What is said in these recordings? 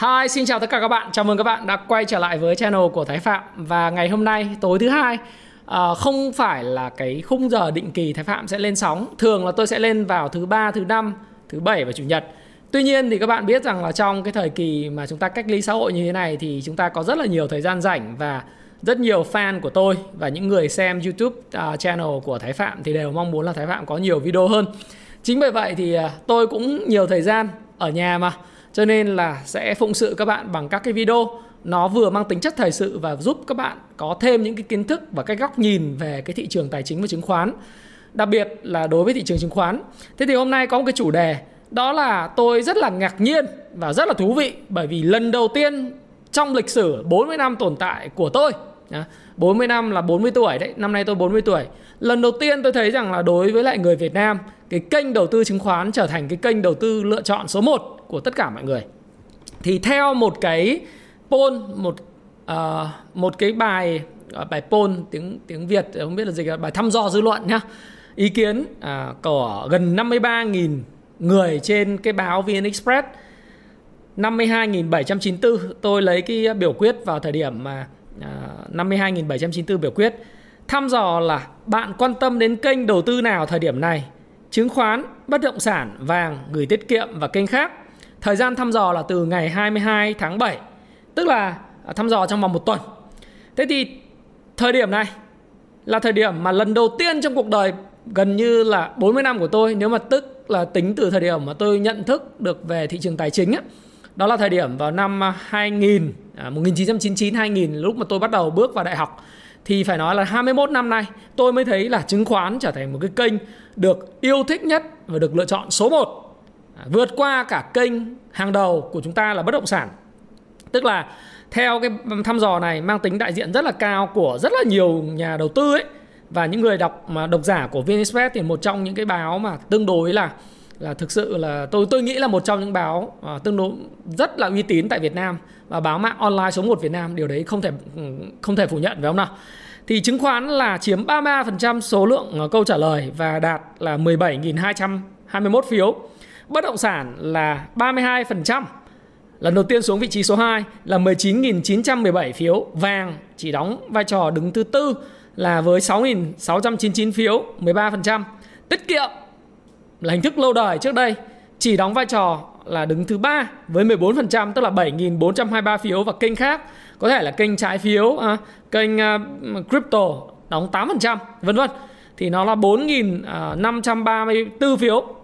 Hi, xin chào tất cả các bạn. Chào mừng các bạn đã quay trở lại với channel của Thái Phạm và ngày hôm nay tối thứ hai à, không phải là cái khung giờ định kỳ Thái Phạm sẽ lên sóng. Thường là tôi sẽ lên vào thứ ba, thứ năm, thứ bảy và chủ nhật. Tuy nhiên thì các bạn biết rằng là trong cái thời kỳ mà chúng ta cách ly xã hội như thế này thì chúng ta có rất là nhiều thời gian rảnh và rất nhiều fan của tôi và những người xem YouTube uh, channel của Thái Phạm thì đều mong muốn là Thái Phạm có nhiều video hơn. Chính bởi vậy thì uh, tôi cũng nhiều thời gian ở nhà mà cho nên là sẽ phụng sự các bạn bằng các cái video. Nó vừa mang tính chất thời sự và giúp các bạn có thêm những cái kiến thức và cái góc nhìn về cái thị trường tài chính và chứng khoán. Đặc biệt là đối với thị trường chứng khoán. Thế thì hôm nay có một cái chủ đề đó là tôi rất là ngạc nhiên và rất là thú vị bởi vì lần đầu tiên trong lịch sử 40 năm tồn tại của tôi 40 năm là 40 tuổi đấy, năm nay tôi 40 tuổi. Lần đầu tiên tôi thấy rằng là đối với lại người Việt Nam, cái kênh đầu tư chứng khoán trở thành cái kênh đầu tư lựa chọn số 1 của tất cả mọi người. Thì theo một cái poll, một uh, một cái bài uh, bài poll tiếng tiếng Việt không biết là gì cả, bài thăm dò dư luận nhá. Ý kiến uh, của gần 53.000 người trên cái báo VN Express 52.794 tôi lấy cái biểu quyết vào thời điểm mà à, 52.794 biểu quyết. Thăm dò là bạn quan tâm đến kênh đầu tư nào thời điểm này? Chứng khoán, bất động sản, vàng, gửi tiết kiệm và kênh khác. Thời gian thăm dò là từ ngày 22 tháng 7, tức là à, thăm dò trong vòng một tuần. Thế thì thời điểm này là thời điểm mà lần đầu tiên trong cuộc đời gần như là 40 năm của tôi nếu mà tức là tính từ thời điểm mà tôi nhận thức được về thị trường tài chính á, đó là thời điểm vào năm 2000 à, 1999 2000 lúc mà tôi bắt đầu bước vào đại học thì phải nói là 21 năm nay tôi mới thấy là chứng khoán trở thành một cái kênh được yêu thích nhất và được lựa chọn số 1 vượt qua cả kênh hàng đầu của chúng ta là bất động sản. Tức là theo cái thăm dò này mang tính đại diện rất là cao của rất là nhiều nhà đầu tư ấy. Và những người đọc mà độc giả của VnExpress thì một trong những cái báo mà tương đối là là thực sự là tôi tôi nghĩ là một trong những báo à, tương đối rất là uy tín tại Việt Nam. Và báo mạng online số 1 Việt Nam điều đấy không thể không thể phủ nhận phải không nào? Thì chứng khoán là chiếm 33% số lượng à, câu trả lời và đạt là 17.221 phiếu bất động sản là 32% lần đầu tiên xuống vị trí số 2 là 19.917 phiếu vàng chỉ đóng vai trò đứng thứ tư là với 6.699 phiếu 13% tiết kiệm là hình thức lâu đời trước đây chỉ đóng vai trò là đứng thứ ba với 14% tức là 7.423 phiếu và kênh khác. Có thể là kênh trái phiếu, à, kênh uh, crypto đóng 8% vân vân. Thì nó là 4.534 à, phiếu.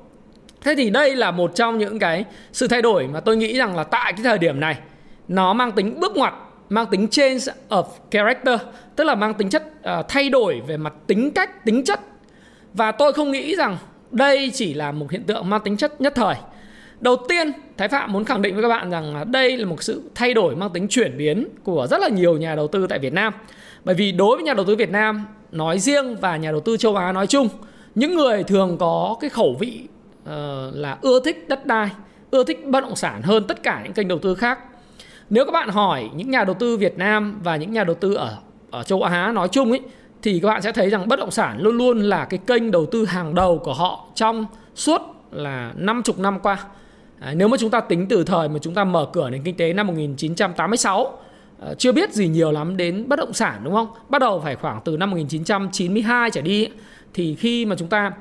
Thế thì đây là một trong những cái sự thay đổi mà tôi nghĩ rằng là tại cái thời điểm này nó mang tính bước ngoặt, mang tính change of character, tức là mang tính chất uh, thay đổi về mặt tính cách, tính chất. Và tôi không nghĩ rằng đây chỉ là một hiện tượng mang tính chất nhất thời. Đầu tiên, Thái Phạm muốn khẳng định với các bạn rằng đây là một sự thay đổi mang tính chuyển biến của rất là nhiều nhà đầu tư tại Việt Nam. Bởi vì đối với nhà đầu tư Việt Nam nói riêng và nhà đầu tư châu Á nói chung, những người thường có cái khẩu vị uh, là ưa thích đất đai, ưa thích bất động sản hơn tất cả những kênh đầu tư khác. Nếu các bạn hỏi những nhà đầu tư Việt Nam và những nhà đầu tư ở ở châu Á nói chung ấy thì các bạn sẽ thấy rằng bất động sản luôn luôn là cái kênh đầu tư hàng đầu của họ trong suốt là 50 năm qua. À, nếu mà chúng ta tính từ thời mà chúng ta mở cửa nền kinh tế năm 1986 à, ờ, chưa biết gì nhiều lắm đến bất động sản đúng không? Bắt đầu phải khoảng từ năm 1992 trở đi thì khi mà chúng ta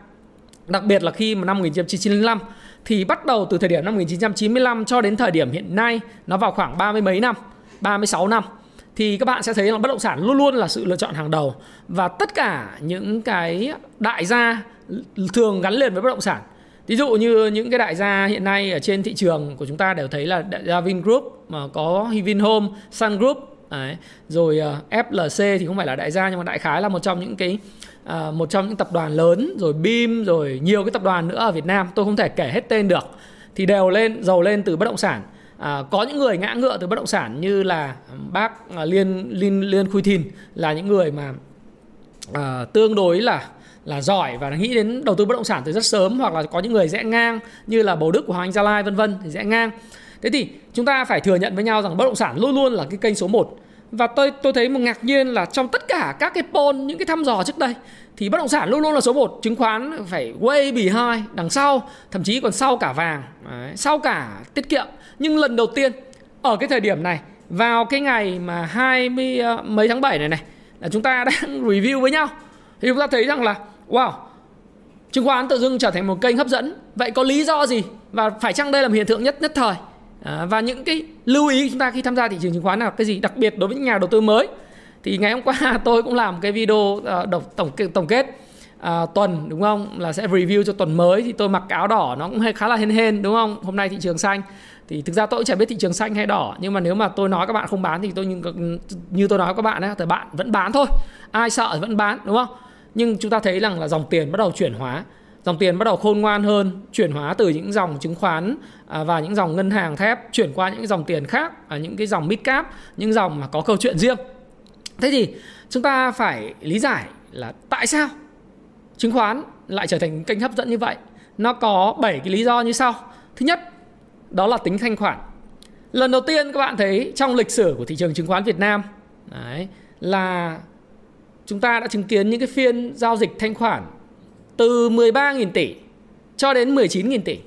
đặc biệt là khi mà năm 1995 thì bắt đầu từ thời điểm năm 1995 cho đến thời điểm hiện nay nó vào khoảng ba mươi mấy năm, 36 năm thì các bạn sẽ thấy là bất động sản luôn luôn là sự lựa chọn hàng đầu và tất cả những cái đại gia thường gắn liền với bất động sản ví dụ như những cái đại gia hiện nay ở trên thị trường của chúng ta đều thấy là đại gia Vingroup mà có Vinhome, Sun Group Đấy. rồi ờ, FLC thì không phải là đại gia nhưng mà đại khái là một trong những cái Ờ, một trong những tập đoàn lớn rồi BIM rồi nhiều cái tập đoàn nữa ở Việt Nam. Tôi không thể kể hết tên được. Thì đều lên giàu lên từ bất động sản. À, có những người ngã ngựa từ bất động sản như là bác à, liên liên liên Khuy thìn là những người mà à, tương đối là là giỏi và nghĩ đến đầu tư bất động sản từ rất sớm hoặc là có những người rẽ ngang như là bầu đức của hoàng anh gia lai vân vân thì rẽ ngang. Thế thì chúng ta phải thừa nhận với nhau rằng bất động sản luôn luôn là cái kênh số 1 và tôi tôi thấy một ngạc nhiên là trong tất cả các cái poll những cái thăm dò trước đây thì bất động sản luôn luôn là số 1 chứng khoán phải way behind đằng sau thậm chí còn sau cả vàng đấy, sau cả tiết kiệm. Nhưng lần đầu tiên ở cái thời điểm này vào cái ngày mà 20 ờ, mấy tháng 7 này này là chúng ta đang review với nhau. Thì chúng ta thấy rằng là wow chứng khoán tự dưng trở thành một kênh hấp dẫn. Vậy có lý do gì? Và phải chăng đây là một hiện tượng nhất nhất thời? À, và những cái lưu ý chúng ta khi tham gia thị trường chứng khoán là cái gì? Đặc biệt đối với những nhà đầu tư mới. Thì ngày hôm qua tôi cũng làm cái video uh, tổng tổng kết à, tuần đúng không? Là sẽ review cho tuần mới. Thì tôi mặc áo đỏ nó cũng hơi khá là hên hên đúng không? Hôm nay thị trường xanh. Thì thực ra tôi cũng chẳng biết thị trường xanh hay đỏ. Nhưng mà nếu mà tôi nói các bạn không bán thì tôi như, như tôi nói các bạn ấy thì bạn vẫn bán thôi. Ai sợ thì vẫn bán đúng không? Nhưng chúng ta thấy rằng là dòng tiền bắt đầu chuyển hóa dòng tiền bắt đầu khôn ngoan hơn chuyển hóa từ những dòng chứng khoán à, và những dòng ngân hàng thép chuyển qua những dòng tiền khác à, những cái dòng mid cap những dòng mà có câu chuyện riêng. Thế thì chúng ta phải lý giải là tại sao chứng khoán lại trở thành kênh hấp dẫn như vậy? Nó có 7 cái lý do như sau. Thứ nhất đó là tính thanh khoản. Lần đầu tiên các bạn thấy trong lịch sử của thị trường chứng khoán Việt Nam đấy, là chúng ta đã chứng kiến những cái phiên giao dịch thanh khoản từ 13.000 tỷ cho đến 19.000 tỷ.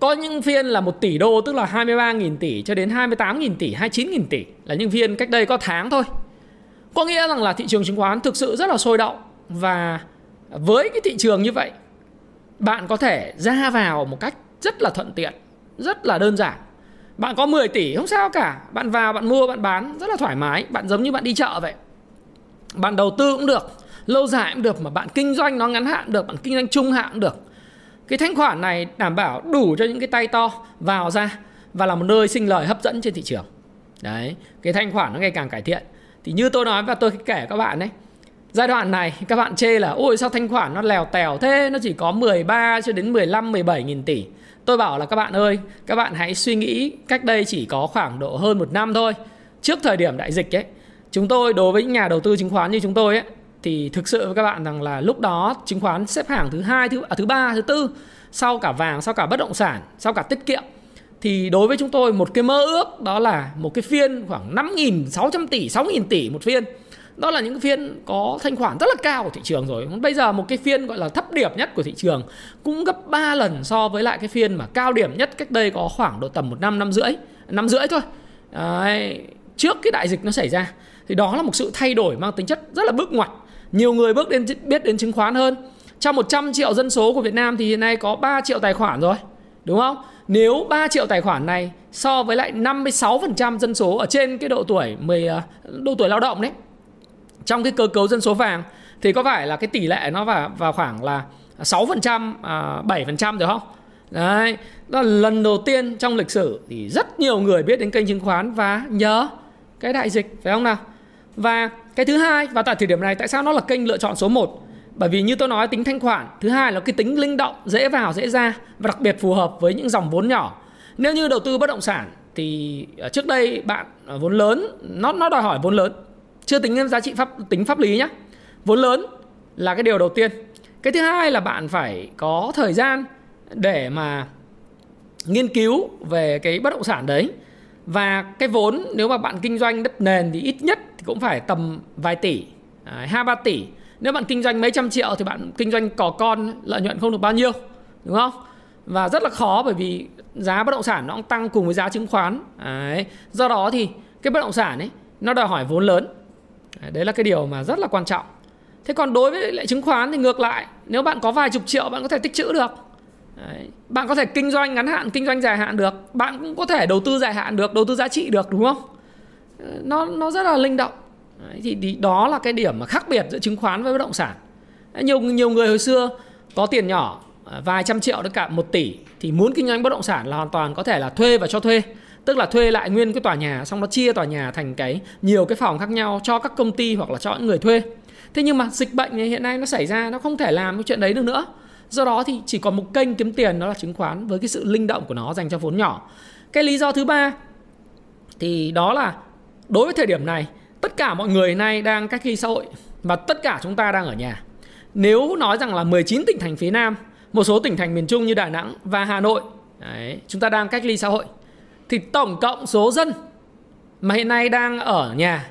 Có những phiên là 1 tỷ đô tức là 23.000 tỷ cho đến 28.000 tỷ, 29.000 tỷ là những phiên cách đây có tháng thôi. Có nghĩa rằng là thị trường chứng khoán thực sự rất là sôi động và với cái thị trường như vậy bạn có thể ra vào một cách rất là thuận tiện, rất là đơn giản. Bạn có 10 tỷ không sao cả, bạn vào bạn mua bạn bán rất là thoải mái, bạn giống như bạn đi chợ vậy. Bạn đầu tư cũng được, lâu dài cũng được mà bạn kinh doanh nó ngắn hạn được, bạn kinh doanh trung hạn cũng được. Cái thanh khoản này đảm bảo đủ cho những cái tay to vào ra và là một nơi sinh lời hấp dẫn trên thị trường. Đấy, cái thanh khoản nó ngày càng cải thiện. Thì như tôi nói và tôi kể các bạn đấy giai đoạn này các bạn chê là, ôi, sao thanh khoản nó lèo tèo thế? Nó chỉ có 13 cho đến 15 17 nghìn tỷ. Tôi bảo là, các bạn ơi, các bạn hãy suy nghĩ cách đây chỉ có khoảng độ hơn một năm thôi. Trước thời điểm đại dịch ấy, chúng tôi đối với những nhà đầu tư chứng khoán như chúng tôi ấy thì thực sự với các bạn rằng là lúc đó chứng khoán xếp hạng thứ hai thứ à, thứ ba thứ tư sau cả vàng sau cả bất động sản sau cả tiết kiệm. Thì đối với chúng tôi một cái mơ ước đó là một cái phiên khoảng 5.600 tỷ 6.000 tỷ một phiên. Đó là những cái phiên có thanh khoản rất là cao của thị trường rồi. Bây giờ một cái phiên gọi là thấp điểm nhất của thị trường cũng gấp 3 lần so với lại cái phiên mà cao điểm nhất cách đây có khoảng độ tầm một năm năm rưỡi năm rưỡi thôi. Đấy, trước cái đại dịch nó xảy ra. Thì đó là một sự thay đổi mang tính chất rất là bước ngoặt nhiều người bước đến biết đến chứng khoán hơn trong 100 triệu dân số của Việt Nam thì hiện nay có 3 triệu tài khoản rồi đúng không nếu 3 triệu tài khoản này so với lại 56% dân số ở trên cái độ tuổi 10 ờ, độ tuổi lao động đấy trong cái cơ cấu dân số vàng thì có phải là cái tỷ lệ nó vào vào khoảng là 6% à, 7% rồi không? Đấy, đó là lần đầu tiên trong lịch sử thì rất nhiều người biết đến kênh chứng khoán và nhớ cái đại dịch phải không nào? Và cái thứ hai và tại thời điểm này tại sao nó là kênh lựa chọn số 1? Bởi vì như tôi nói tính thanh khoản, thứ hai là cái tính linh động, dễ vào dễ ra và đặc biệt phù hợp với những dòng vốn nhỏ. Nếu như đầu tư bất động sản thì ờ, trước đây bạn ờ, vốn lớn nó nó đòi hỏi vốn lớn. Chưa tính đến giá trị pháp tính pháp lý nhé. Vốn lớn là cái điều đầu tiên. Cái thứ hai là bạn phải có thời gian để mà nghiên cứu về cái bất động sản đấy và cái vốn nếu mà bạn kinh doanh đất nền thì ít nhất thì cũng phải tầm vài tỷ à, hai ba tỷ. Nếu bạn kinh doanh mấy trăm triệu thì bạn kinh doanh cỏ con lợi nhuận không được bao nhiêu đúng không? Và rất là khó bởi vì giá bất động sản nó cũng tăng cùng với giá chứng khoán. Đấy. do đó thì cái bất động sản ấy nó đòi hỏi vốn lớn. Đấy là cái điều mà rất là quan trọng. Thế còn đối với lại chứng khoán thì ngược lại nếu bạn có vài chục triệu bạn có thể tích trữ được. Đấy. Bạn có thể kinh doanh ngắn hạn, kinh doanh dài hạn được. Bạn cũng có thể đầu tư dài hạn được, đầu tư giá trị được đúng không? Nó, nó rất là linh động. Đấy, thì, thì đó là cái điểm mà khác biệt giữa chứng khoán với bất động sản. Đấy, nhiều, nhiều người hồi xưa có tiền nhỏ à, vài trăm triệu đến cả một tỷ thì muốn kinh doanh bất động sản là hoàn toàn có thể là thuê và cho thuê. Tức là thuê lại nguyên cái tòa nhà xong nó chia tòa nhà thành cái nhiều cái phòng khác nhau cho các công ty hoặc là cho những người thuê. Thế nhưng mà dịch bệnh hiện nay nó xảy ra nó không thể làm cái chuyện đấy được nữa. Do đó thì chỉ còn một kênh kiếm tiền đó là chứng khoán với cái sự linh động của nó dành cho vốn nhỏ. Cái lý do thứ ba thì đó là đối với thời điểm này tất cả mọi người nay đang cách ly xã hội và tất cả chúng ta đang ở nhà nếu nói rằng là 19 tỉnh thành phía Nam một số tỉnh thành miền Trung như Đà Nẵng và Hà Nội đấy, chúng ta đang cách ly xã hội thì tổng cộng số dân mà hiện nay đang ở nhà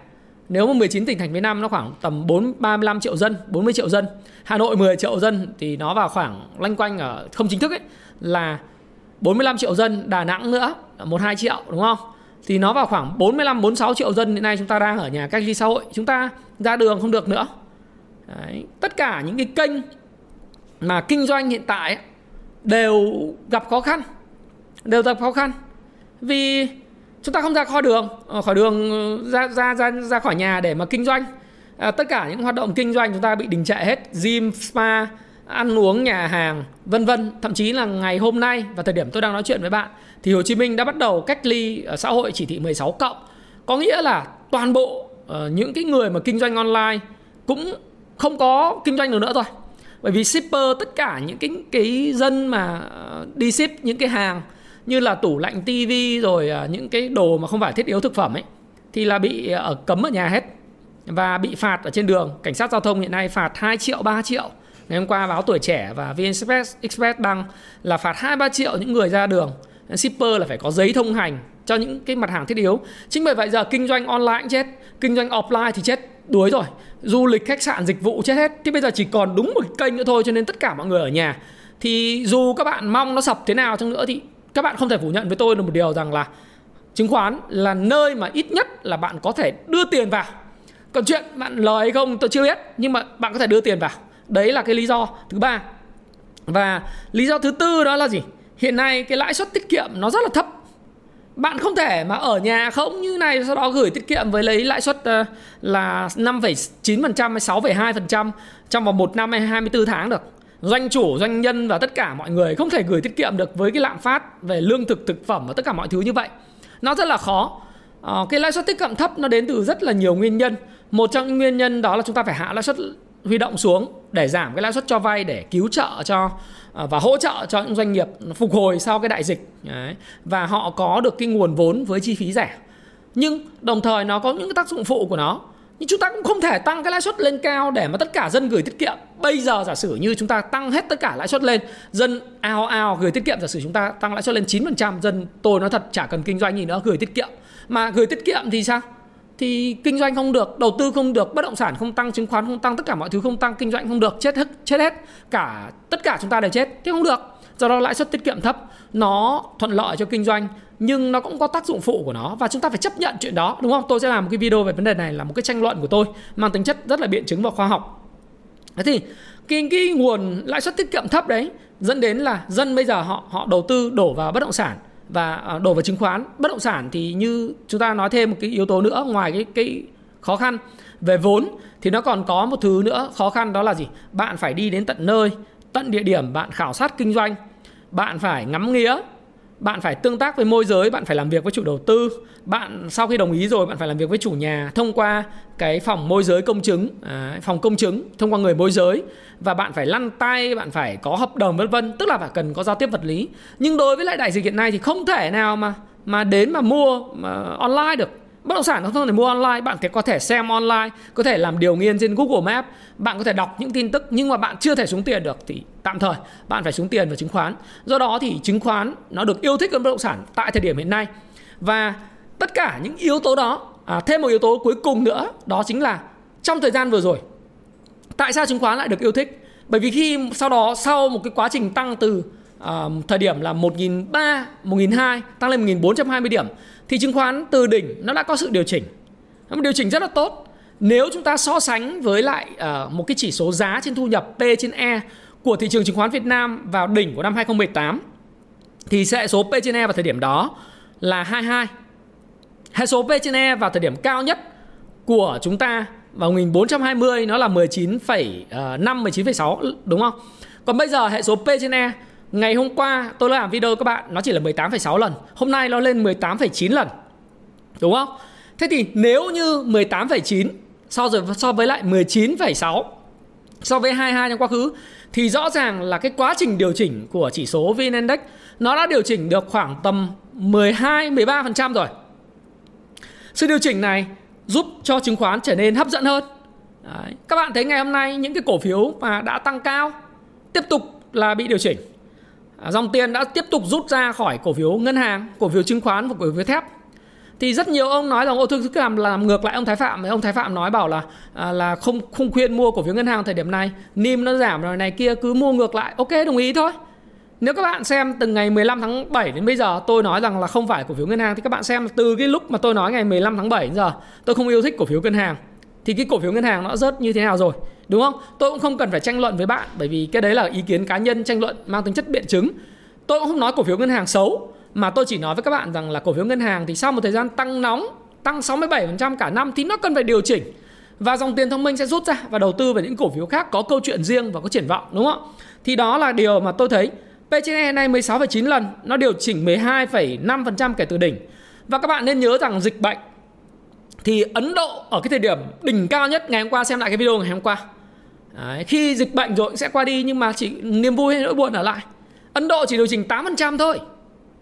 nếu mà 19 tỉnh thành phía Nam nó khoảng tầm 4 35 triệu dân, 40 triệu dân. Hà Nội 10 triệu dân thì nó vào khoảng lanh quanh ở không chính thức ấy là 45 triệu dân, Đà Nẵng nữa 1 2 triệu đúng không? Thì nó vào khoảng 45 46 triệu dân hiện nay chúng ta đang ở nhà cách ly xã hội. Chúng ta ra đường không được nữa. Đấy. Tất cả những cái kênh mà kinh doanh hiện tại đều gặp khó khăn. Đều gặp khó khăn. Vì chúng ta không ra khỏi đường ờ, khỏi đường ờ, ra ra ra ra khỏi nhà để mà kinh doanh à, tất cả những hoạt động kinh doanh chúng ta bị đình trệ hết gym spa ăn uống nhà hàng vân vân. Thậm chí là ngày hôm nay và thời điểm tôi đang nói chuyện với bạn thì Hồ Chí Minh đã bắt đầu cách ly ở xã hội chỉ thị 16 cộng. Có nghĩa là toàn bộ uh, những cái người mà kinh doanh online cũng không có kinh doanh được nữa rồi bởi vì shipper tất cả những cái cái dân mà ờ, đi ship những cái hàng như là tủ lạnh tivi rồi uh, những cái đồ mà không phải thiết yếu thực phẩm ấy thì là bị ở cấm ở nhà hết và bị phạt ở trên đường. Cảnh sát giao thông hiện nay phạt 2 triệu 3 triệu ngày hôm qua báo tuổi trẻ và vn express, express đăng là phạt 2 3 triệu những người ra đường. Shipper là phải có giấy thông hành cho những cái mặt hàng thiết yếu. Chính bởi vậy giờ kinh doanh online cũng chết kinh doanh offline thì chết đuối rồi. Du lịch khách sạn dịch vụ chết hết. Thì bây giờ chỉ còn đúng một kênh nữa thôi cho nên tất cả mọi người ở nhà. Thì dù các bạn mong nó sập thế nào chăng nữa thì các bạn không thể phủ nhận với tôi được một điều rằng là chứng khoán là nơi mà ít nhất là bạn có thể đưa tiền vào. Còn chuyện bạn lời hay không tôi chưa biết nhưng mà bạn có thể đưa tiền vào đấy là cái lý do thứ ba. Và lý do thứ tư đó là gì? Hiện nay cái lãi suất tiết kiệm nó rất là thấp. Bạn không thể mà ở nhà không như này sau đó gửi tiết kiệm với lấy lãi suất ờ, là 5,9% hay 6,2% trong vòng 1 năm hay 24 tháng được. Doanh chủ doanh nhân và tất cả mọi người không thể gửi tiết kiệm được với cái lạm phát về lương thực thực phẩm và tất cả mọi thứ như vậy. Nó rất là khó. Ờ, cái lãi suất tiết kiệm thấp nó đến từ rất là nhiều nguyên nhân. Một trong những nguyên nhân đó là chúng ta phải hạ lãi suất huy động xuống để giảm cái lãi suất cho vay để cứu trợ cho à, và hỗ trợ cho những doanh nghiệp phục hồi sau cái đại dịch. Đấy. và họ có được cái nguồn vốn với chi phí rẻ. Nhưng đồng thời nó có những cái tác dụng phụ của nó. Nhưng chúng ta cũng không thể tăng cái lãi suất lên cao để mà tất cả dân gửi tiết kiệm. Bây giờ giả sử như chúng ta tăng hết tất cả lãi suất lên, dân ao ao gửi tiết kiệm, giả sử chúng ta tăng lãi suất lên 9% dân tôi nói thật chả cần kinh doanh gì nữa, gửi tiết kiệm. Mà gửi tiết kiệm thì sao? Thì kinh doanh không được đầu tư không được bất động sản không tăng chứng khoán không tăng tất cả mọi thứ không tăng kinh doanh không được chết hết chết hết cả tất cả chúng ta đều chết thế không được. Do đó lãi suất tiết kiệm thấp nó thuận lợi cho kinh doanh nhưng nó cũng có tác dụng phụ của nó và chúng ta phải chấp nhận chuyện đó đúng không? Tôi sẽ làm một cái video về vấn đề này là một cái tranh luận của tôi mang tính chất rất là biện chứng và khoa học. Thế thì cái, cái nguồn lãi suất tiết kiệm thấp đấy dẫn đến là dân bây giờ họ họ đầu tư đổ vào bất động sản và ờ, đổ vào chứng khoán. Bất động sản thì như chúng ta nói thêm một cái yếu tố nữa, ngoài cái cái khó khăn về vốn thì nó còn có một thứ nữa khó khăn, đó là gì? Bạn phải đi đến tận nơi, tận địa điểm bạn khảo sát kinh doanh, bạn phải ngắm nghía bạn phải tương tác với môi giới bạn phải làm việc với chủ đầu tư. Bạn sau khi đồng ý rồi bạn phải làm việc với chủ nhà thông qua cái phòng môi giới công chứng à, phòng công chứng thông qua người môi giới. Và bạn phải lăn tay bạn phải có hợp đồng vân vân tức là phải cần có giao tiếp vật lý. Nhưng đối với lại đại dịch hiện nay thì không thể nào mà mà đến mà mua mà online được bất động sản nó không thể mua online bạn có thể xem online có thể làm điều nghiên trên Google map, bạn có thể đọc những tin tức nhưng mà bạn chưa thể xuống tiền được thì tạm thời bạn phải xuống tiền vào chứng khoán. Do đó thì chứng khoán nó được yêu thích hơn bất động sản tại thời điểm hiện nay. Và tất cả những yếu tố đó à, thêm một yếu tố cuối cùng nữa đó chính là trong thời gian vừa rồi tại sao chứng khoán lại được yêu thích? Bởi vì khi sau đó sau một cái quá trình tăng từ à, thời điểm là 1.300, 1.200 tăng lên 1.420 điểm. Thì chứng khoán từ đỉnh nó đã có sự điều chỉnh. Một điều chỉnh rất là tốt. Nếu chúng ta so sánh với lại à, một cái chỉ số giá trên thu nhập P trên E của thị trường chứng khoán Việt Nam vào đỉnh của năm 2018 thì hệ số P trên E vào thời điểm đó là 22 hệ số P trên E vào thời điểm cao nhất của chúng ta vào 1420 nó là 19,5 19,6 ờ, đúng không? Còn bây giờ hệ số P trên E Ngày hôm qua tôi làm video các bạn Nó chỉ là 18,6 lần Hôm nay nó lên 18,9 lần Đúng không? Thế thì nếu như 18,9 so, rồi, so với lại 19,6 So với 22 trong quá khứ thì rõ ràng là cái quá trình điều chỉnh của chỉ số VN Index nó đã điều chỉnh được khoảng tầm 12 13% rồi. Sự điều chỉnh này giúp cho chứng khoán trở nên hấp dẫn hơn. Đấy. Các bạn thấy ngày hôm nay những cái cổ phiếu mà đã tăng cao tiếp tục là bị điều chỉnh. À, dòng tiền đã tiếp tục rút ra khỏi cổ phiếu ngân hàng, cổ phiếu chứng khoán và cổ phiếu thép. Thì rất nhiều ông nói rằng ô thương cứ làm làm ngược lại ông Thái Phạm. Ông Thái Phạm nói bảo là à, là không không khuyên mua cổ phiếu ngân hàng thời điểm này. Nim nó giảm rồi này kia cứ mua ngược lại. Ok đồng ý thôi. Nếu các bạn xem từ ngày 15 tháng 7 đến bây giờ tôi nói rằng là không phải cổ phiếu ngân hàng. Thì các bạn xem từ cái lúc mà tôi nói ngày 15 tháng 7 đến giờ tôi không yêu thích cổ phiếu ngân hàng thì cái cổ phiếu ngân hàng nó rớt như thế nào rồi đúng không? Tôi cũng không cần phải tranh luận với bạn bởi vì cái đấy là ý kiến cá nhân tranh luận mang tính chất biện chứng. Tôi cũng không nói cổ phiếu ngân hàng xấu mà tôi chỉ nói với các bạn rằng là cổ phiếu ngân hàng thì sau một thời gian tăng nóng tăng 67% cả năm thì nó cần phải điều chỉnh. Và dòng tiền thông minh sẽ rút ra và đầu tư vào những cổ phiếu khác có câu chuyện riêng và có triển vọng đúng không? Thì đó là điều mà tôi thấy. P trên E này 16,9 lần nó điều chỉnh 12,5% kể từ đỉnh. Và các bạn nên nhớ rằng dịch bệnh thì Ấn Độ ở cái thời điểm đỉnh cao nhất ngày hôm qua xem lại cái video ngày hôm qua. Đấy, khi dịch bệnh rồi sẽ qua đi nhưng mà chỉ niềm vui hay nỗi buồn ở lại. Ấn Độ chỉ điều chỉnh 8% thôi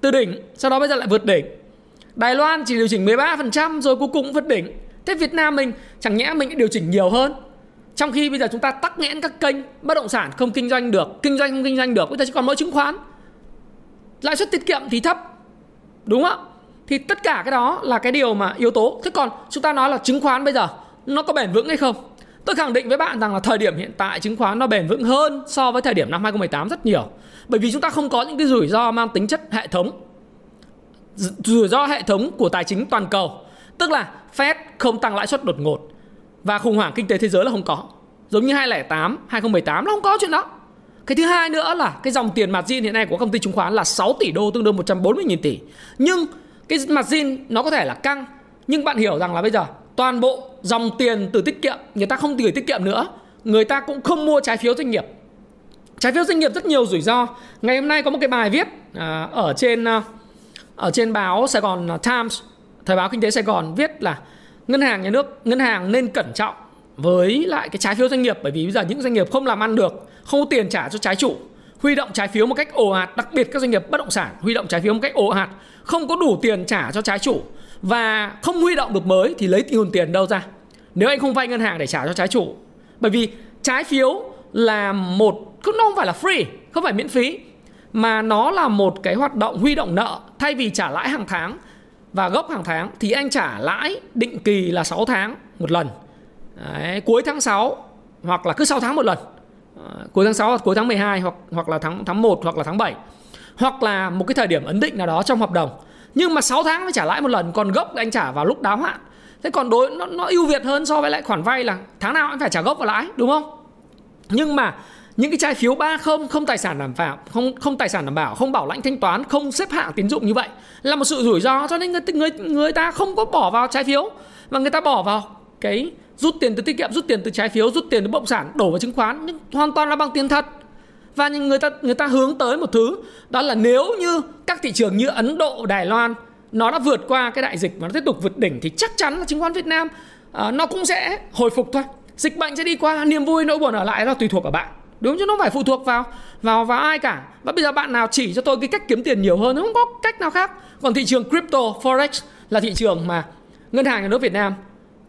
từ đỉnh sau đó bây giờ lại vượt đỉnh. Đài Loan chỉ điều chỉnh 13% rồi cuối cùng vượt đỉnh. Thế Việt Nam mình chẳng nhẽ mình điều chỉnh nhiều hơn? Trong khi bây giờ chúng ta tắc nghẽn các kênh bất động sản không kinh doanh được kinh doanh không kinh doanh được bây giờ chỉ còn mỗi chứng khoán. Lãi suất tiết kiệm thì thấp đúng không thì tất cả cái đó là cái điều mà yếu tố. Thế còn chúng ta nói là chứng khoán bây giờ, nó có bền vững hay không? Tôi khẳng định với bạn rằng là thời điểm hiện tại chứng khoán nó bền vững hơn so với thời điểm năm 2018 rất nhiều. Bởi vì chúng ta không có những cái rủi ro mang tính chất hệ thống. Rủi ro hệ thống của tài chính toàn cầu. Tức là Fed không tăng lãi suất đột ngột và khủng hoảng kinh tế thế giới là không có. Giống như 2008 2018 nó không có chuyện đó. Cái thứ hai nữa là cái dòng tiền margin hiện nay của công ty chứng khoán là 6 tỷ đô, tương đương 140 nghìn tỷ. Nhưng cái mặt zin nó có thể là căng nhưng bạn hiểu rằng là bây giờ toàn bộ dòng tiền từ tiết kiệm người ta không gửi tiết kiệm nữa người ta cũng không mua trái phiếu doanh nghiệp. Trái phiếu doanh nghiệp rất nhiều rủi ro. Ngày hôm nay có một cái bài viết à, ở trên à, ở trên báo Sài Gòn Times thời báo kinh tế Sài Gòn viết là ngân hàng nhà nước ngân hàng nên cẩn trọng với lại cái trái phiếu doanh nghiệp bởi vì bây giờ những doanh nghiệp không làm ăn được không có tiền trả cho trái chủ huy động trái phiếu một cách ồ ạt đặc biệt các doanh nghiệp bất động sản huy động trái phiếu một cách ồ ạt không có đủ tiền trả cho trái chủ và không huy động được mới thì lấy nguồn tiền đâu ra. Nếu anh không vay ngân hàng để trả cho trái chủ. Bởi vì trái phiếu là một nó không phải là free không phải miễn phí mà nó là một cái hoạt động huy động nợ. Thay vì trả lãi hàng tháng và gốc hàng tháng thì anh trả lãi định kỳ là 6 tháng một lần. Đấy, cuối tháng 6 hoặc là cứ 6 tháng một lần. À, cuối tháng 6 hoặc cuối tháng 12 hoặc hoặc là tháng tháng 1 hoặc là tháng 7 hoặc là một cái thời điểm ấn định nào đó trong hợp đồng. Nhưng mà 6 tháng mới trả lãi một lần, còn gốc anh trả vào lúc đáo hạn. Thế còn đối, nó nó ưu việt hơn so với lại khoản vay là tháng nào anh phải trả gốc và lãi, đúng không? Nhưng mà những cái trái phiếu ba không không tài sản đảm bảo, không không tài sản đảm bảo, không bảo lãnh thanh toán, không xếp hạng tín dụng như vậy là một sự rủi ro cho nên người người người ta không có bỏ vào trái phiếu. Mà người ta bỏ vào cái rút tiền từ tiết kiệm, rút tiền từ trái phiếu, rút tiền từ bất động sản, đổ vào chứng khoán. Nhưng hoàn toàn là bằng tiền thật và người ta người ta hướng tới một thứ đó là nếu như các thị trường như Ấn Độ, Đài Loan nó đã vượt qua cái đại dịch và nó tiếp tục vượt đỉnh thì chắc chắn là chứng khoán Việt Nam uh, nó cũng sẽ hồi phục thôi. Dịch bệnh sẽ đi qua, niềm vui nỗi buồn ở lại là tùy thuộc ở bạn. Đúng chứ nó phải phụ thuộc vào vào vào ai cả. Và bây giờ bạn nào chỉ cho tôi cái cách kiếm tiền nhiều hơn, nó không có cách nào khác. Còn thị trường crypto forex là thị trường mà ngân hàng nhà nước Việt Nam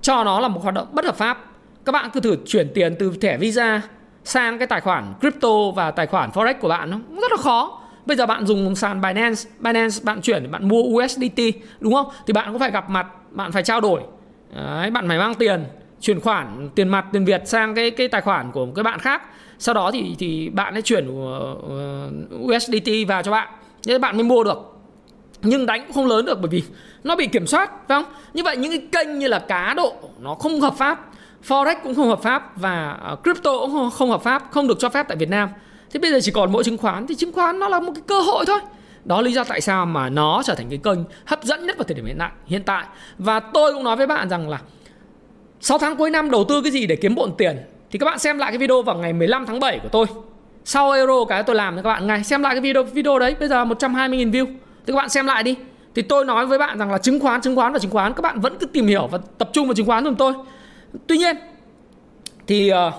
cho nó là một hoạt động bất hợp pháp. Các bạn cứ thử chuyển tiền từ thẻ Visa sang cái tài khoản crypto và tài khoản forex của bạn nó rất là khó. Bây giờ bạn dùng sàn Binance Binance bạn chuyển bạn mua USDT đúng không? Thì bạn cũng phải gặp mặt bạn phải trao đổi. Đấy, bạn phải mang tiền chuyển khoản tiền mặt tiền Việt sang cái cái tài khoản của một cái bạn khác. Sau đó thì thì bạn ấy chuyển ờ, ờ, USDT vào cho bạn. Thế bạn mới mua được. Nhưng đánh cũng không lớn được bởi vì nó bị kiểm soát phải không? Như vậy những cái kênh như là cá độ nó không hợp pháp forex cũng không hợp pháp và ờ, crypto cũng không hợp pháp, không được cho phép tại Việt Nam. Thế bây giờ chỉ còn mỗi chứng khoán, thì chứng khoán nó là một cái cơ hội thôi. Đó lý do tại sao mà nó trở thành cái kênh hấp dẫn nhất vào thời điểm hiện tại hiện tại. Và tôi cũng nói với bạn rằng là 6 tháng cuối năm đầu tư cái gì để kiếm bộn tiền? Thì các bạn xem lại cái video vào ngày 15 tháng 7 của tôi. Sau euro cái tôi làm cho các bạn ngay. Xem lại cái video video đấy, bây giờ 120.000 view. Thì các bạn xem lại đi. Thì tôi nói với bạn rằng là chứng khoán chứng khoán và chứng khoán, các bạn vẫn cứ tìm hiểu và tập trung vào chứng khoán giùm tôi tuy nhiên thì uh,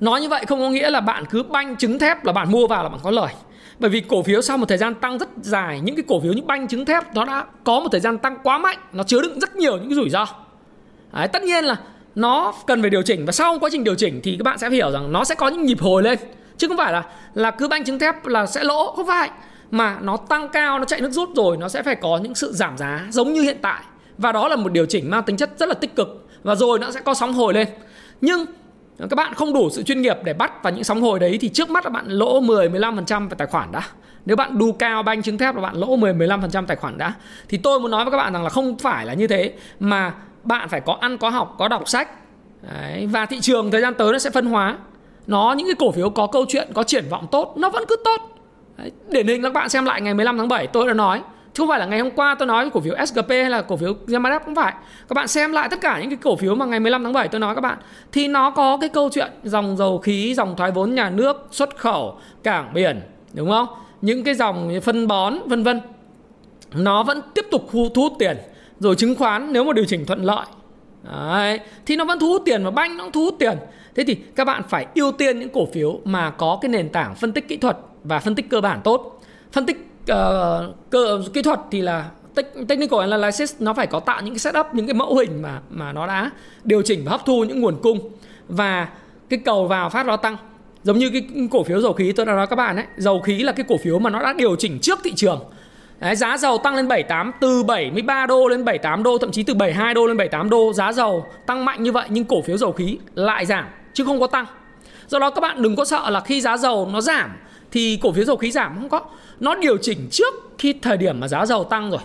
nói như vậy không có nghĩa là bạn cứ banh trứng thép là bạn mua vào là bạn có lời. Bởi vì cổ phiếu sau một thời gian tăng rất dài những cái cổ phiếu như banh trứng thép nó đã có một thời gian tăng quá mạnh nó chứa đựng rất nhiều những cái rủi ro. Đấy, tất nhiên là nó cần phải điều chỉnh và sau quá trình điều chỉnh thì các bạn sẽ hiểu rằng nó sẽ có những nhịp hồi lên. Chứ không phải là là cứ banh trứng thép là sẽ lỗ không phải. Mà nó tăng cao nó chạy nước rút rồi nó sẽ phải có những sự giảm giá giống như hiện tại. Và đó là một điều chỉnh mang tính chất rất là tích cực và rồi nó sẽ có sóng hồi lên nhưng các bạn không đủ sự chuyên nghiệp để bắt vào những sóng hồi đấy thì trước mắt là bạn lỗ 10 15% về tài khoản đã. Nếu bạn đu cao banh chứng thép là bạn lỗ 10 15% tài khoản đã. Thì tôi muốn nói với các bạn rằng là không phải là như thế mà bạn phải có ăn có học, có đọc sách. Đấy, và thị trường thời gian tới nó sẽ phân hóa. Nó những cái cổ phiếu có câu chuyện, có triển vọng tốt nó vẫn cứ tốt. Đấy, điển hình các bạn xem lại ngày 15 tháng 7 tôi đã nói chứ không phải là ngày hôm qua tôi nói cổ phiếu SGP hay là cổ phiếu Gemadep cũng phải. Các bạn xem lại tất cả những cái cổ phiếu mà ngày 15 tháng 7 tôi nói các bạn thì nó có cái câu chuyện dòng dầu khí dòng thoái vốn nhà nước xuất khẩu cảng biển đúng không? Những cái dòng phân bón vân vân. Nó vẫn tiếp tục thu, thu hút tiền rồi chứng khoán nếu mà điều chỉnh thuận lợi. Đấy, thì nó vẫn thu hút tiền và banh nó cũng thu hút tiền. Thế thì các bạn phải ưu tiên những cổ phiếu mà có cái nền tảng phân tích kỹ thuật và phân tích cơ bản tốt. Phân tích uh, cơ kỹ thuật thì là technical analysis nó phải có tạo những cái setup những cái mẫu hình mà mà nó đã điều chỉnh và hấp thu những nguồn cung. Và cái cầu vào phát nó tăng. Giống như cái cổ phiếu dầu khí tôi đã nói các bạn ấy dầu khí là cái cổ phiếu mà nó đã điều chỉnh trước thị trường. Đấy, giá dầu tăng lên 78 từ 73 đô lên 78 đô thậm chí từ 72 đô lên 78 đô giá dầu tăng mạnh như vậy nhưng cổ phiếu dầu khí lại giảm chứ không có tăng. Do đó các bạn đừng có sợ là khi giá dầu nó giảm thì cổ phiếu dầu khí giảm không có. Nó điều chỉnh trước khi thời điểm mà giá dầu tăng rồi.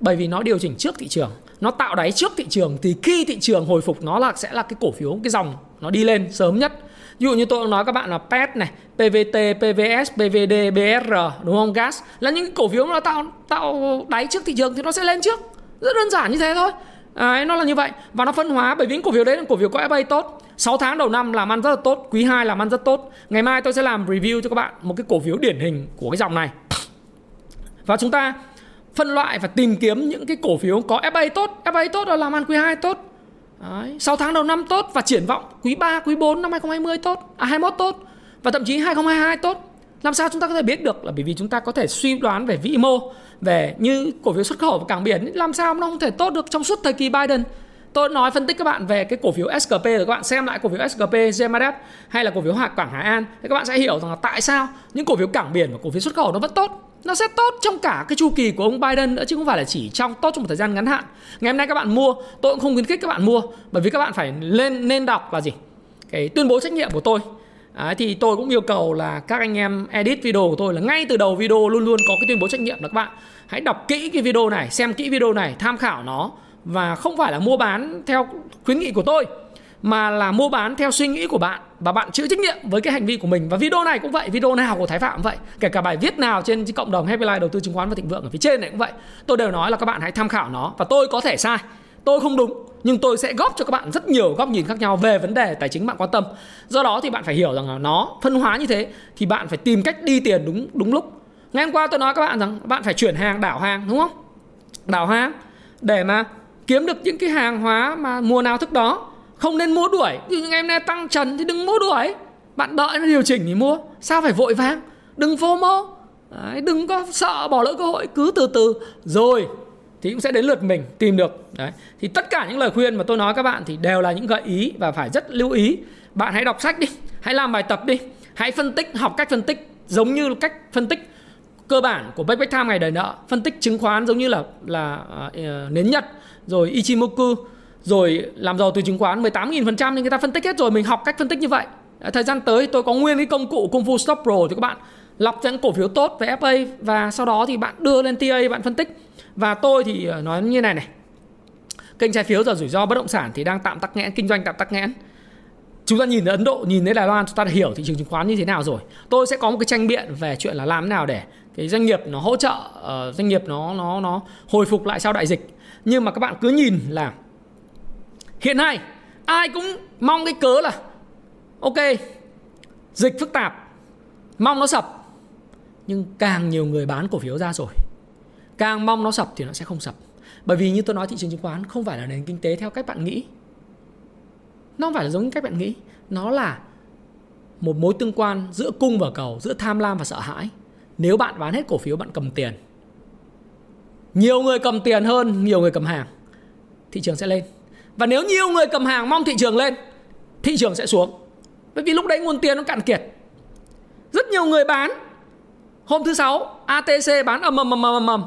Bởi vì nó điều chỉnh trước thị trường. Nó tạo đáy trước thị trường thì khi thị trường hồi phục, nó là, sẽ là cái cổ phiếu, cái dòng nó đi lên sớm nhất. Ví dụ như tôi nói các bạn là PET này PVT PVS PVD BR đúng không, gas? Là những cổ phiếu nó tạo tạo đáy trước thị trường thì nó sẽ lên trước. Rất đơn giản như thế thôi. Đấy, nó là như vậy. Và nó phân hóa bởi vì cổ phiếu đấy là cổ phiếu có FA tốt. 6 tháng đầu năm làm ăn rất là tốt quý 2 làm ăn rất tốt. Ngày mai tôi sẽ làm review cho các bạn một cái cổ phiếu điển hình của cái dòng này. Và chúng ta phân loại và tìm kiếm những cái cổ phiếu có FA tốt. FA tốt là làm ăn quý 2 tốt. Đấy, 6 tháng đầu năm tốt và triển vọng quý 3, quý 4 năm 2020 tốt, à 21 tốt. Và thậm chí 2022 tốt. Làm sao chúng ta có thể biết được là bởi vì chúng ta có thể suy đoán về vĩ mô, về như cổ phiếu xuất khẩu và cảng biển làm sao nó không thể tốt được trong suốt thời kỳ Biden. Tôi nói phân tích các bạn về cái cổ phiếu SKP rồi các bạn xem lại cổ phiếu SKP, Gemadep hay là cổ phiếu Hạ Cảng Hải An thì các bạn sẽ hiểu rằng là tại sao những cổ phiếu cảng biển và cổ phiếu xuất khẩu nó vẫn tốt nó sẽ tốt trong cả cái chu kỳ của ông Biden nữa chứ không phải là chỉ trong tốt trong một thời gian ngắn hạn. Ngày hôm nay các bạn mua, tôi cũng không khuyến khích các bạn mua bởi vì các bạn phải lên nên đọc là gì? Cái tuyên bố trách nhiệm của tôi. Đấy, thì tôi cũng yêu cầu là các anh em edit video của tôi là ngay từ đầu video luôn luôn có cái tuyên bố trách nhiệm là các bạn hãy đọc kỹ cái video này, xem kỹ video này, tham khảo nó và không phải là mua bán theo khuyến nghị của tôi mà là mua bán theo suy nghĩ của bạn và bạn chịu trách nhiệm với cái hành vi của mình. Và video này cũng vậy video nào của thái phạm cũng vậy kể cả bài viết nào trên cộng đồng happy life đầu tư chứng khoán và thịnh vượng ở phía trên này cũng vậy. Tôi đều nói là các bạn hãy tham khảo nó và tôi có thể sai tôi không đúng nhưng tôi sẽ góp cho các bạn rất nhiều góc nhìn khác nhau về vấn đề tài chính bạn quan tâm. Do đó thì bạn phải hiểu rằng là nó phân hóa như thế thì bạn phải tìm cách đi tiền đúng đúng lúc. Ngày hôm qua tôi nói các bạn rằng bạn phải chuyển hàng đảo hàng đúng không? Đảo hàng để mà kiếm được những cái hàng hóa mà mùa nào thức đó. Không nên mua đuổi như những em nay tăng trần thì đừng mua đuổi. Bạn đợi nó điều chỉnh thì mua sao phải vội vàng? Đừng phô Đấy, đừng có sợ bỏ lỡ cơ hội cứ từ từ. Rồi thì cũng sẽ đến lượt mình tìm được. Đấy. Thì tất cả những lời khuyên mà tôi nói các bạn thì đều là những gợi ý và phải rất lưu ý. Bạn hãy đọc sách đi hãy làm bài tập đi hãy phân tích học cách phân tích giống như cách phân tích cơ bản của Backpack Time ngày đời nợ phân tích chứng khoán giống như là là uh, nến nhật rồi Ichimoku rồi làm giàu từ chứng khoán. 18.000% thì người ta phân tích hết rồi mình học cách phân tích như vậy. Thời gian tới tôi có nguyên cái công cụ Kung phu stop pro cho các bạn lọc ra những cổ phiếu tốt về FA và sau đó thì bạn đưa lên TA bạn phân tích. Và tôi thì ờ, nói như này này. Kênh trái phiếu giờ rủi ro bất động sản thì đang tạm tắc nghẽn kinh doanh tạm tắc nghẽn. Chúng ta nhìn ở Ấn Độ nhìn thấy Đài Loan chúng ta đã hiểu thị trường chứng khoán như thế nào rồi. Tôi sẽ có một cái tranh biện về chuyện là làm thế nào để cái doanh nghiệp nó hỗ trợ uh, doanh nghiệp nó nó nó hồi phục lại sau đại dịch. Nhưng mà các bạn cứ nhìn là hiện nay ai cũng mong cái cớ là ok dịch phức tạp mong nó sập nhưng càng nhiều người bán cổ phiếu ra rồi, càng mong nó sập thì nó sẽ không sập. Bởi vì như tôi nói thị trường chứng khoán không phải là nền kinh tế theo cách bạn nghĩ. Nó không phải là giống như cách bạn nghĩ. Nó là một mối tương quan giữa cung và cầu, giữa tham lam và sợ hãi. Nếu bạn bán hết cổ phiếu, bạn cầm tiền. Nhiều người cầm tiền hơn nhiều người cầm hàng, thị trường sẽ lên. Và nếu nhiều người cầm hàng mong thị trường lên, thị trường sẽ xuống. Bởi vì lúc đấy nguồn tiền nó cạn kiệt. Rất nhiều người bán hôm thứ sáu ATC bán à, ầm ầm ầm ầm ầm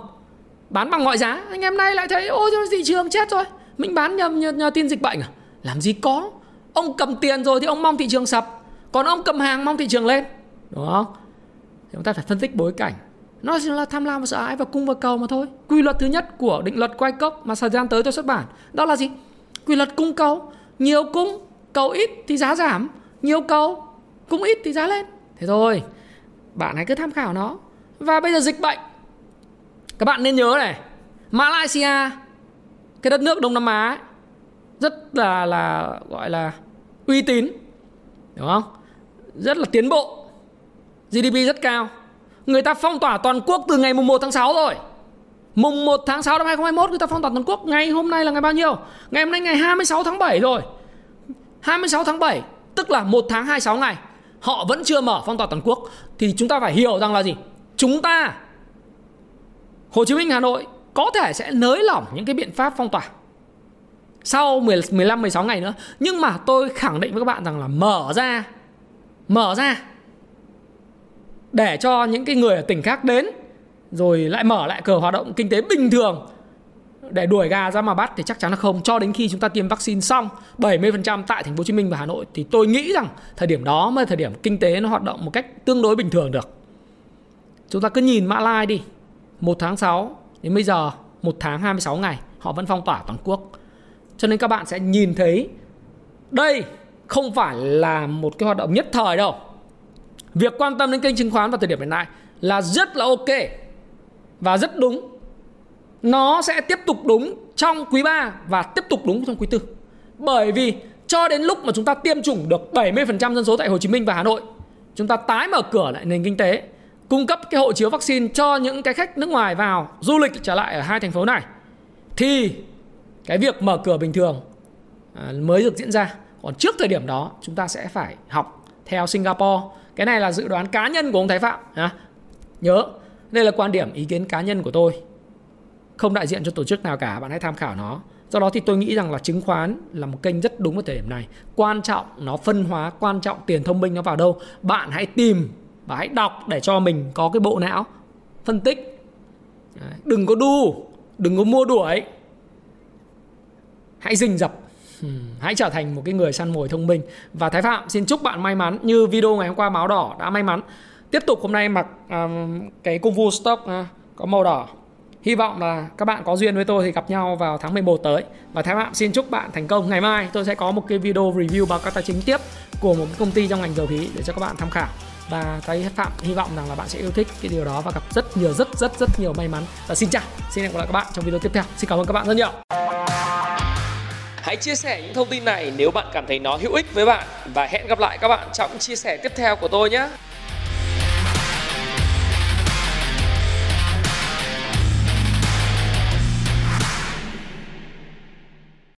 bán bằng ngoại giá. Anh em nay lại thấy ôi thị trường chết rồi. Mình bán nhầm nhờ, nhờ tin dịch bệnh à? Làm gì có. Ông cầm tiền rồi thì ông mong thị trường sập. Còn ông cầm hàng mong thị trường lên. Đúng không? Chúng ta phải phân tích bối cảnh. Nó chỉ là tham lam và sợ hãi và cung và cầu mà thôi. Quy luật thứ nhất của định luật quay cốc mà thời gian tới tôi xuất bản đó là gì? Quy luật cung cầu. Nhiều cung cầu ít thì giá giảm. Nhiều cầu cung ít thì giá lên. Thế thôi bạn hãy cứ tham khảo nó. Và bây giờ dịch bệnh. Các bạn nên nhớ này Malaysia cái đất nước Đông Nam Á ấy, rất là là gọi là uy tín đúng không? Rất là tiến bộ GDP rất cao. Người ta phong tỏa toàn quốc từ ngày mùng 1 tháng 6 rồi. Mùng 1 tháng 6 năm 2021 người ta phong tỏa toàn quốc. Ngày hôm nay là ngày bao nhiêu? Ngày hôm nay ngày 26 tháng 7 rồi. 26 tháng 7 tức là 1 tháng 26 ngày họ vẫn chưa mở phong tỏa toàn quốc. Thì chúng ta phải hiểu rằng là gì? Chúng ta Hồ Chí Minh Hà Nội có thể sẽ nới lỏng những cái biện pháp phong tỏa sau 10, 15 16 ngày nữa. Nhưng mà tôi khẳng định với các bạn rằng là mở ra mở ra để cho những cái người ở tỉnh khác đến rồi lại mở lại cửa hoạt động kinh tế bình thường để đuổi gà ra mà bắt thì chắc chắn là không cho đến khi chúng ta tiêm vaccine xong 70% tại thành phố Hồ Chí Minh và Hà Nội, thì tôi nghĩ rằng thời điểm đó mới là thời điểm kinh tế nó hoạt động một cách tương đối bình thường được. Chúng ta cứ nhìn Mã Lai đi. 1 tháng 6 đến bây giờ 1 tháng 26 ngày, họ vẫn phong tỏa toàn quốc. Cho nên các bạn sẽ nhìn thấy đây không phải là một cái hoạt động nhất thời đâu. Việc quan tâm đến kênh chứng khoán vào thời điểm hiện tại là rất là ok và rất đúng nó sẽ tiếp tục đúng trong quý 3 và tiếp tục đúng trong quý 4. Bởi vì cho đến lúc mà chúng ta tiêm chủng được 70% dân số tại Hồ Chí Minh và Hà Nội, chúng ta tái mở cửa lại nền kinh tế, cung cấp cái hộ chiếu vaccine cho những cái khách nước ngoài vào du lịch trở lại ở hai thành phố này thì cái việc mở cửa bình thường à, mới được diễn ra. Còn trước thời điểm đó chúng ta sẽ phải học theo Singapore. Cái này là dự đoán cá nhân của ông Thái Phạm. Nhớ, đây là quan điểm ý kiến cá nhân của tôi không đại diện cho tổ chức nào cả bạn hãy tham khảo nó. Do đó thì tôi nghĩ rằng là chứng khoán là một kênh rất đúng ở thời điểm này. Quan trọng nó phân hóa quan trọng tiền thông minh nó vào đâu bạn hãy tìm và hãy đọc để cho mình có cái bộ não phân tích. Đừng có đu đừng có mua đuổi. Hãy rình rập. Hmm, hãy trở thành một cái người săn mồi thông minh. Và thái phạm xin chúc bạn may mắn như video ngày hôm qua máu đỏ đã may mắn. Tiếp tục hôm nay mặc um, cái công vu stock uh, có màu đỏ. Hy vọng là các bạn có duyên với tôi thì gặp nhau vào tháng 11 tới. Và Thái Phạm xin chúc bạn thành công. Ngày mai tôi sẽ có một cái video review báo cáo tài chính tiếp của một công ty trong ngành dầu khí để cho các bạn tham khảo. Và Thái Phạm hy vọng rằng là bạn sẽ yêu thích cái điều đó và gặp rất nhiều rất rất rất nhiều may mắn. Và xin chào, xin hẹn gặp lại các bạn trong video tiếp theo. Xin cảm ơn các bạn rất nhiều. Hãy chia sẻ những thông tin này nếu bạn cảm thấy nó hữu ích với bạn và hẹn gặp lại các bạn trong chia sẻ tiếp theo của tôi nhé.